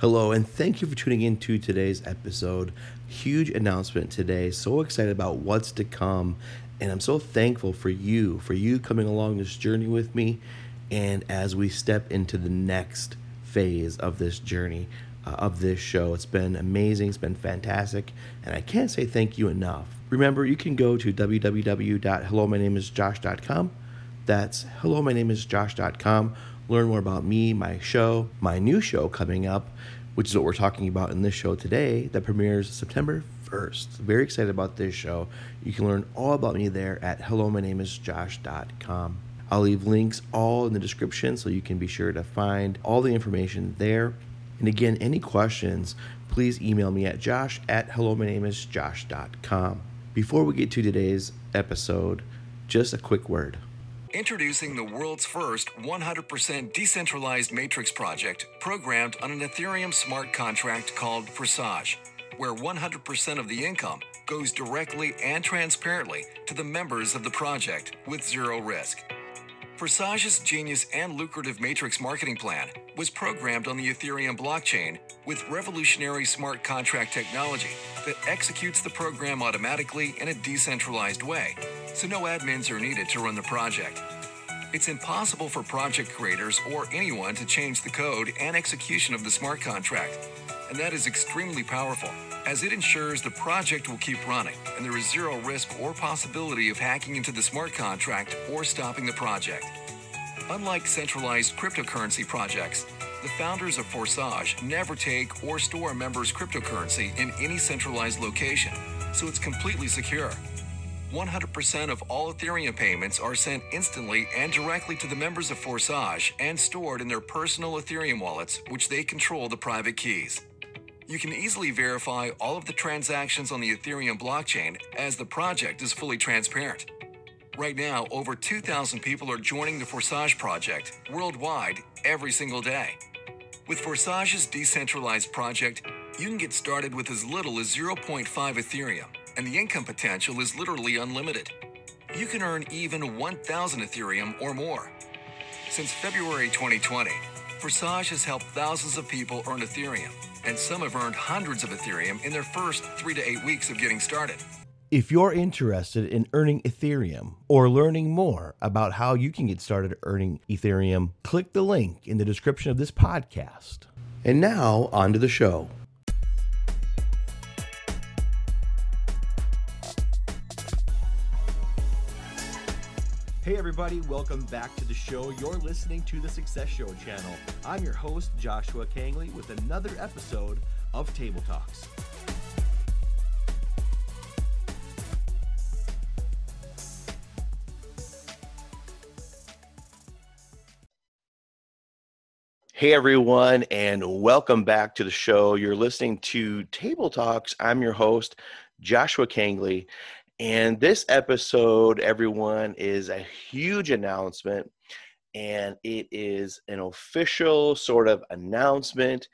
Hello, and thank you for tuning in to today's episode. Huge announcement today. So excited about what's to come. And I'm so thankful for you, for you coming along this journey with me. And as we step into the next phase of this journey, uh, of this show, it's been amazing. It's been fantastic. And I can't say thank you enough. Remember, you can go to www.hellomynameisjosh.com. That's hello, learn more about me, my show, my new show coming up, which is what we're talking about in this show today that premieres September 1st. Very excited about this show. You can learn all about me there at hello my name is. I'll leave links all in the description so you can be sure to find all the information there. And again, any questions, please email me at josh at hello my name is. Before we get to today's episode, just a quick word. Introducing the world's first 100% decentralized matrix project programmed on an Ethereum smart contract called Forsage, where 100% of the income goes directly and transparently to the members of the project with zero risk. Forsage's genius and lucrative matrix marketing plan was programmed on the Ethereum blockchain with revolutionary smart contract technology that executes the program automatically in a decentralized way, so no admins are needed to run the project. It's impossible for project creators or anyone to change the code and execution of the smart contract, and that is extremely powerful as it ensures the project will keep running and there is zero risk or possibility of hacking into the smart contract or stopping the project. Unlike centralized cryptocurrency projects, the founders of Forsage never take or store a member's cryptocurrency in any centralized location, so it's completely secure. 100% of all Ethereum payments are sent instantly and directly to the members of Forsage and stored in their personal Ethereum wallets, which they control the private keys. You can easily verify all of the transactions on the Ethereum blockchain as the project is fully transparent. Right now, over 2,000 people are joining the Forsage project worldwide every single day. With Forsage's decentralized project, you can get started with as little as 0.5 Ethereum, and the income potential is literally unlimited. You can earn even 1,000 Ethereum or more. Since February 2020, Forsage has helped thousands of people earn Ethereum, and some have earned hundreds of Ethereum in their first three to eight weeks of getting started. If you're interested in earning Ethereum or learning more about how you can get started earning Ethereum, click the link in the description of this podcast. And now, on to the show. Hey, everybody, welcome back to the show. You're listening to the Success Show channel. I'm your host, Joshua Kangley, with another episode of Table Talks. Hey, everyone, and welcome back to the show. You're listening to Table Talks. I'm your host, Joshua Kangley. And this episode, everyone, is a huge announcement, and it is an official sort of announcement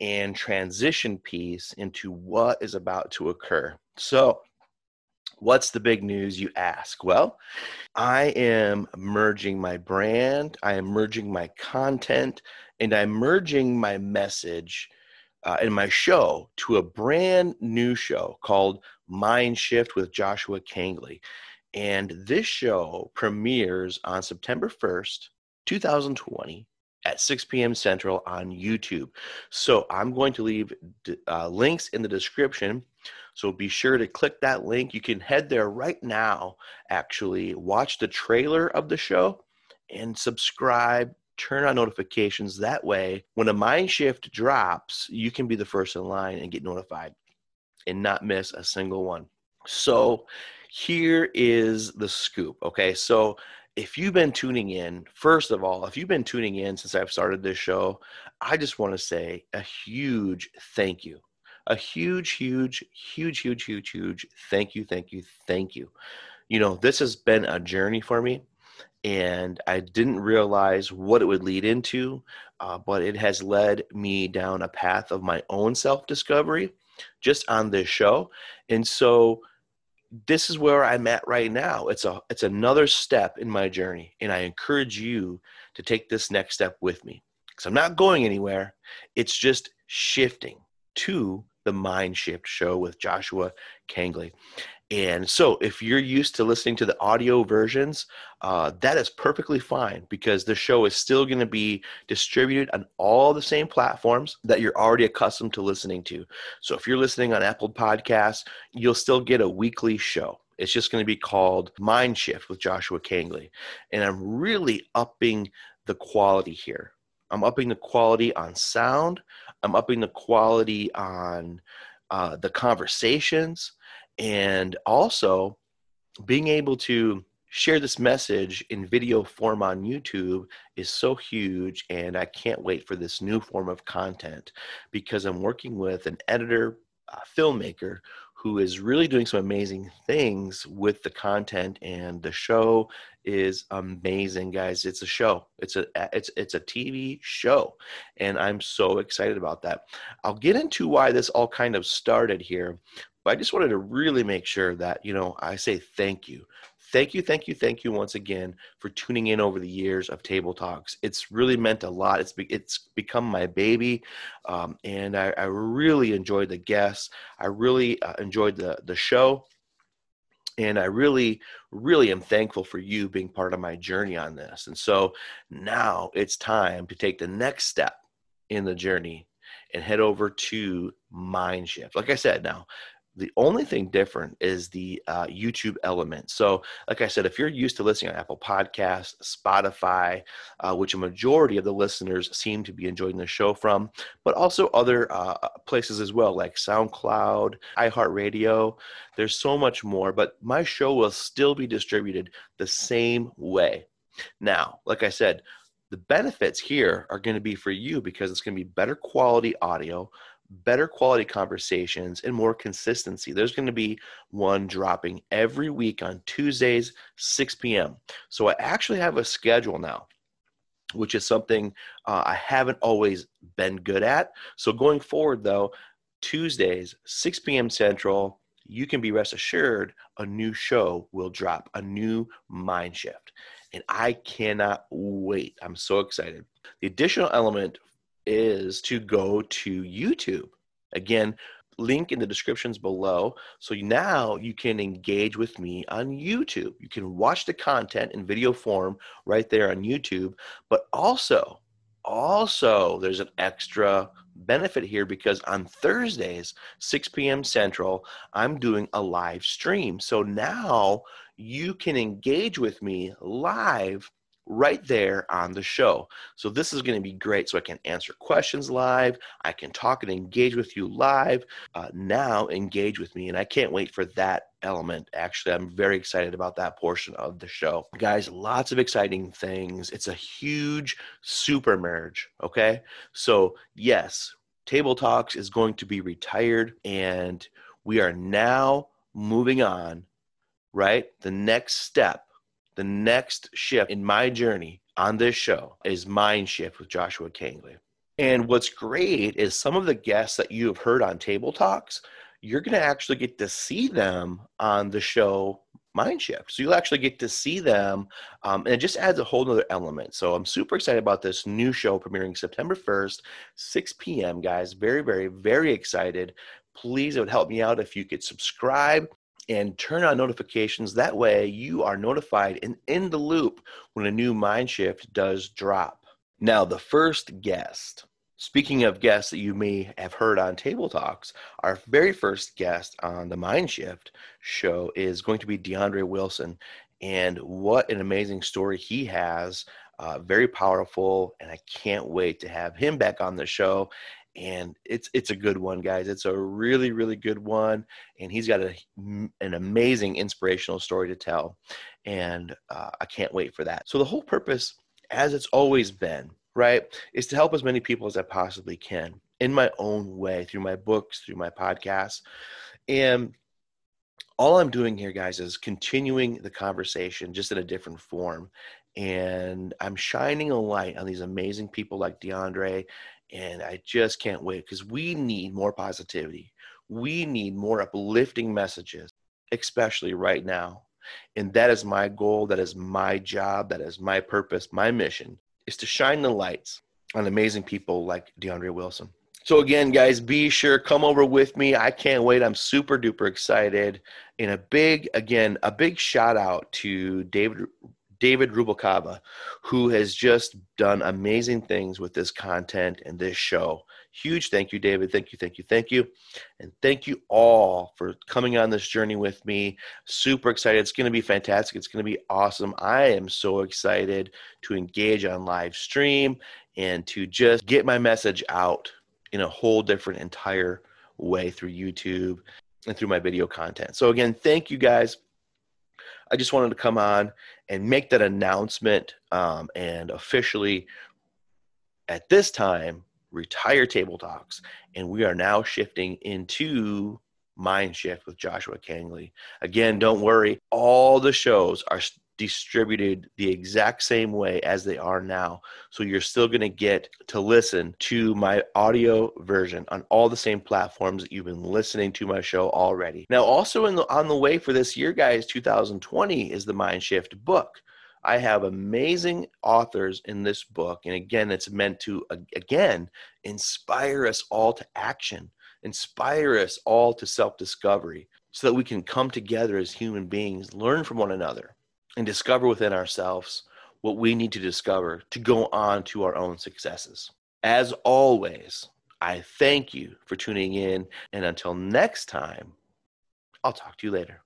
and transition piece into what is about to occur. So, What's the big news, you ask? Well, I am merging my brand, I am merging my content, and I'm merging my message uh, in my show to a brand new show called Mind Shift with Joshua Kangley. And this show premieres on September 1st, 2020 at 6 p.m. Central on YouTube. So I'm going to leave uh, links in the description. So be sure to click that link. You can head there right now, actually, watch the trailer of the show and subscribe. Turn on notifications. That way, when a mind shift drops, you can be the first in line and get notified and not miss a single one. So, here is the scoop. Okay. So, if you've been tuning in, first of all, if you've been tuning in since I've started this show, I just want to say a huge thank you. A huge, huge, huge, huge, huge, huge thank you, thank you, thank you. You know, this has been a journey for me, and I didn't realize what it would lead into, uh, but it has led me down a path of my own self discovery just on this show. And so, this is where I'm at right now. It's a it's another step in my journey, and I encourage you to take this next step with me. because I'm not going anywhere. It's just shifting to the Mind Shift show with Joshua Kangley. And so, if you're used to listening to the audio versions, uh, that is perfectly fine because the show is still going to be distributed on all the same platforms that you're already accustomed to listening to. So, if you're listening on Apple Podcasts, you'll still get a weekly show. It's just going to be called Mind Shift with Joshua Kangley. And I'm really upping the quality here. I'm upping the quality on sound, I'm upping the quality on uh, the conversations and also being able to share this message in video form on YouTube is so huge and I can't wait for this new form of content because I'm working with an editor uh, filmmaker who is really doing some amazing things with the content and the show is amazing guys it's a show it's a it's it's a TV show and I'm so excited about that I'll get into why this all kind of started here but I just wanted to really make sure that you know I say thank you thank you, thank you, thank you once again for tuning in over the years of Table Talks. It's really meant a lot. It's be, it's become my baby, um, and I, I, really enjoyed the guests. I really uh, enjoyed the the show, and I really, really am thankful for you being part of my journey on this. And so now it's time to take the next step in the journey and head over to Mindshift. Like I said, now the only thing different is the uh, YouTube element. So, like I said, if you're used to listening on Apple Podcasts, Spotify, uh, which a majority of the listeners seem to be enjoying the show from, but also other uh, places as well, like SoundCloud, iHeartRadio, there's so much more. But my show will still be distributed the same way. Now, like I said, the benefits here are going to be for you because it's going to be better quality audio, better quality conversations and more consistency. There's going to be one dropping every week on Tuesdays, 6 p.m. So I actually have a schedule now, which is something uh, I haven't always been good at. So going forward, though, Tuesdays, 6 p.m. Central, you can be rest assured a new show will drop, a new mind shift. And I cannot wait. I'm so excited. The additional element is to go to YouTube. Again, link in the descriptions below. So now you can engage with me on YouTube. You can watch the content in video form right there on YouTube, but also also there's an extra benefit here because on Thursdays, 6 p.m. Central, I'm doing a live stream. So now you can engage with me live right there on the show. So this is going to be great. So I can answer questions live. I can talk and engage with you live. Uh, now engage with me. And I can't wait for that element. Actually, I'm very excited about that portion of the show. Guys, lots of exciting things. It's a huge super merge. Okay. So yes, Table Talks is going to be retired and we are now moving on, right? The next step the next shift in my journey on this show is Mind Shift with Joshua Kangley. And what's great is some of the guests that you have heard on Table Talks, you're going to actually get to see them on the show Mind Shift. So you'll actually get to see them, um, and it just adds a whole other element. So I'm super excited about this new show premiering September 1st, 6 p.m., guys. Very, very, very excited. Please, it would help me out if you could subscribe and turn on notifications. That way, you are notified and in the loop when a new mind shift does drop. Now, the first guest, speaking of guests that you may have heard on Table Talks, our very first guest on the Mind Shift show is going to be DeAndre Wilson. And what an amazing story he has. Uh, very powerful, and I can't wait to have him back on the show and it's it's a good one guys. It's a really really good one and he's got a, an amazing inspirational story to tell and uh, i can't wait for that. So the whole purpose as it's always been right is to help as many people as i possibly can in my own way through my books through my podcasts. And all i'm doing here guys is continuing the conversation just in a different form and i'm shining a light on these amazing people like deandre and I just can't wait because we need more positivity. We need more uplifting messages, especially right now. And that is my goal. That is my job. That is my purpose. My mission is to shine the lights on amazing people like DeAndre Wilson. So again, guys, be sure come over with me. I can't wait. I'm super duper excited. And a big, again, a big shout out to David David Rubalcaba, who has just done amazing things with this content and this show. Huge thank you, David. Thank you, thank you, thank you. And thank you all for coming on this journey with me. Super excited. It's going to be fantastic. It's going to be awesome. I am so excited to engage on live stream and to just get my message out in a whole different entire way through YouTube and through my video content. So again, thank you guys. I just wanted to come on and make that announcement um, and officially at this time retire table talks. And we are now shifting into mind shift with joshua kangley. Again don't worry all the shows are distributed the exact same way as they are now. So you're still going to get to listen to my audio version on all the same platforms that you've been listening to my show already. Now, also in the, on the way for this year, guys, 2020 is the Mind Shift book. I have amazing authors in this book. And again, it's meant to, again, inspire us all to action, inspire us all to self discovery so that we can come together as human beings, learn from one another and discover within ourselves what we need to discover to go on to our own successes. As always, I thank you for tuning in. And until next time, I'll talk to you later.